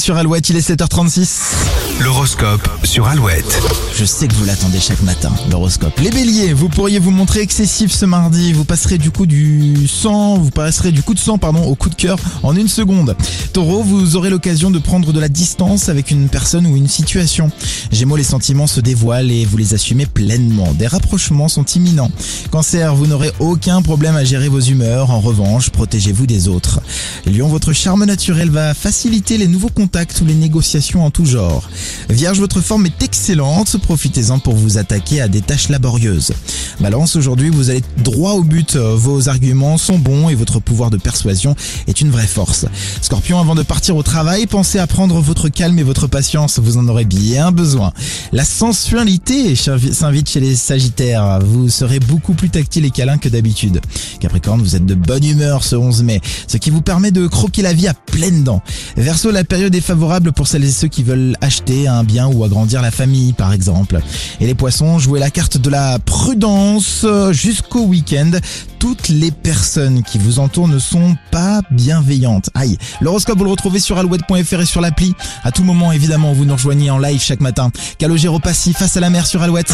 sur Alouette, il est 7h36. L'horoscope sur Alouette. Je sais que vous l'attendez chaque matin, l'horoscope. Les béliers, vous pourriez vous montrer excessif ce mardi. Vous passerez du coup du sang, vous passerez du coup de sang, pardon, au coup de cœur en une seconde. Taureau, vous aurez l'occasion de prendre de la distance avec une personne ou une situation. Gémeaux, les sentiments se dévoilent et vous les assumez pleinement. Des rapprochements sont imminents. Cancer, vous n'aurez aucun problème à gérer vos humeurs. En revanche, protégez-vous des autres. Lion, votre charme naturel va faciliter les nouveaux contacts ou les négociations en tout genre. Vierge, votre forme est excellente, profitez-en pour vous attaquer à des tâches laborieuses. Balance, aujourd'hui vous allez droit au but, vos arguments sont bons et votre pouvoir de persuasion est une vraie force. Scorpion, avant de partir au travail, pensez à prendre votre calme et votre patience, vous en aurez bien besoin. La sensualité s'invite chez les Sagittaires, vous serez beaucoup plus tactile et câlin que d'habitude. Capricorne, vous êtes de bonne humeur ce 11 mai, ce qui vous permet de croquer la vie à pleines dents. Verseau, la période favorable pour celles et ceux qui veulent acheter un bien ou agrandir la famille par exemple. Et les poissons, jouez la carte de la prudence jusqu'au week-end. Toutes les personnes qui vous entourent ne sont pas bienveillantes. Aïe. L'horoscope, vous le retrouvez sur alouette.fr et sur l'appli. À tout moment, évidemment, vous nous rejoignez en live chaque matin. Calogero Passy face à la mer sur Alouette.